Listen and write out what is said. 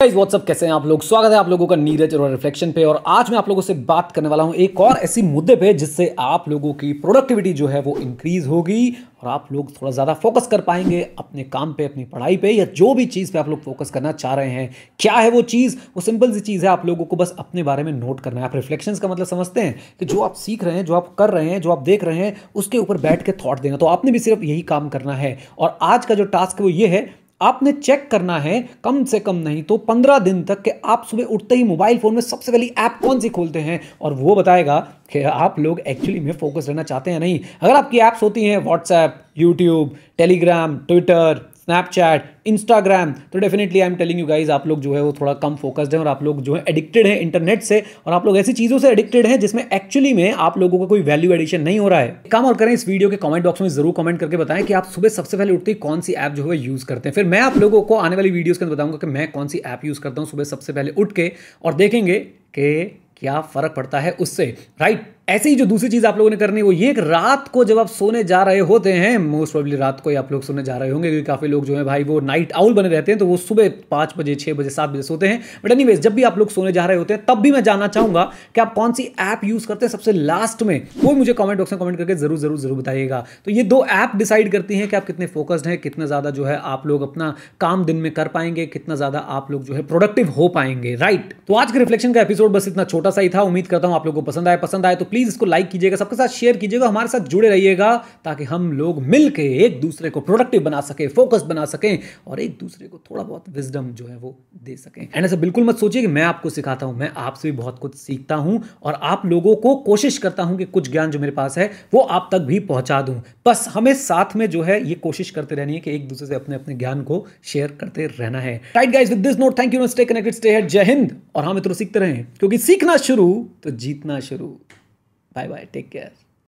Guys what's up कैसे हैं आप लोग? स्वागत है आप लोगों का नीरज और रिफ्लेक्शन पे, और आज मैं आप लोगों से बात करने वाला हूँ एक और ऐसी मुद्दे पे, जिससे आप लोगों की प्रोडक्टिविटी जो है वो इंक्रीज होगी, और आप लोग थोड़ा ज़्यादा फोकस कर पाएँगे अपने काम पे, अपनी पढ़ाई पे, या जो भी चीज़ पे आप लोग फोकस करना चाह रहे हैं। क्या है वो चीज़? वो सिंपल सी चीज़ है, आप लोगों को बस अपने बारे में नोट करना है। आप रिफ्लेक्शन का मतलब समझते हैं कि जो आप सीख रहे हैं, जो आप कर रहे हैं, जो आप देख रहे हैं, उसके ऊपर बैठ के थॉट देना। तो आपने भी सिर्फ़ यही काम करना है। और आज का जो टास्क है वो ये है आपने चेक करना है, कम से कम नहीं तो पंद्रह दिन तक कि आप सुबह उठते ही मोबाइल फ़ोन में सबसे पहली ऐप कौन सी खोलते हैं? और वो बताएगा कि आप लोग एक्चुअली में फोकस रहना चाहते हैं नहीं। अगर आपकी ऐप्स होती हैं WhatsApp YouTube Telegram Twitter Snapchat Instagram तो definitely I am telling you guys आप लोग जो है वो थोड़ा कम फोकस्ड है और आप लोग जो है एडिक्टेड हैं इंटरनेट से और आप लोग ऐसी चीज़ों से एडिक्टेड हैं जिसमें एक्चुअली में आप लोगों का को कोई वैल्यू एडिशन नहीं हो रहा है। काम और करें, इस वीडियो के कमेंट बॉक्स में ज़रूर कमेंट करके बताएँ कि आप सुबह सबसे पहले उठते ही कौन सी ऐप जो है यूज़ करते हैं। फिर मैं आप लोगों को आने वाली वीडियोज़ के अंदर बताऊँगा कि मैं कौन सी ऐप यूज़ करता हूँ सुबह सबसे पहले उठ के और देखेंगे कि क्या फ़र्क पड़ता है उससे। राइट ऐसे ही जो दूसरी चीज़ आप लोगों ने करनी है वो ये रात को जब आप सोने जा रहे होते हैं मोस्ट प्रोबेबली रात को ही आप लोग सोने जा रहे होंगे, क्योंकि काफ़ी लोग जो है भाई वो नाइट आउल बने रहते हैं तो वो सुबह पाँच बजे, छह बजे, सात बजे सोते हैं। बट एनी जब भी आप लोग सोने जा रहे होते हैं, तब भी मैं जानना चाहूँगा कि आप कौन सी ऐप यूज़ करते हैं सबसे लास्ट में। वो मुझे कॉमेंट बॉक्स में कॉमेंट करके ज़रूर ज़रूर ज़रूर बताइएगा। तो ये दो ऐप डिसाइड करती हैं कि आप कितने फोकस्ड हैं, कितना ज़्यादा जो है आप लोग अपना काम दिन में कर पाएँगे, कितना ज़्यादा आप लोग जो है प्रोडक्टिव हो पाएँगे। राइट तो आज के रिफ्लेक्शन का एपिसोड बस इतना छोटा सा ही था। उम्मीद करता हूँ आप लोगों को पसंद आए पसंद आए तो प्लीज़ इसको लाइक कीजिएगा, सबके साथ शेयर कीजिएगा, हमारे साथ जुड़े रहिएगा, ताकि हम लोग मिलके एक दूसरे को प्रोडक्टिव बना सके फोकस बना सकें, और एक दूसरे को थोड़ा बहुत विजडम जो है वो दे सकें। एंड ऐसा बिल्कुल मत सोचिए कि मैं आपको सिखाता हूँ, मैं आपसे भी बहुत कुछ सीखता हूँ, और आप लोगों को कोशिश करता हूँ कि कुछ ज्ञान जो मेरे पास है, वो आप तक भी पहुँचा दूँ। बस हमें साथ में जो है ये कोशिश करते रहनी है कि एक दूसरे से अपने अपने ज्ञान को शेयर करते रहना है। Right guys with this note thank you stay connected stay है। जय हिंद, और हम मित्रों, सीखते रहें, क्योंकि सीखना शुरू तो जीतना शुरू। Bye bye. Take care.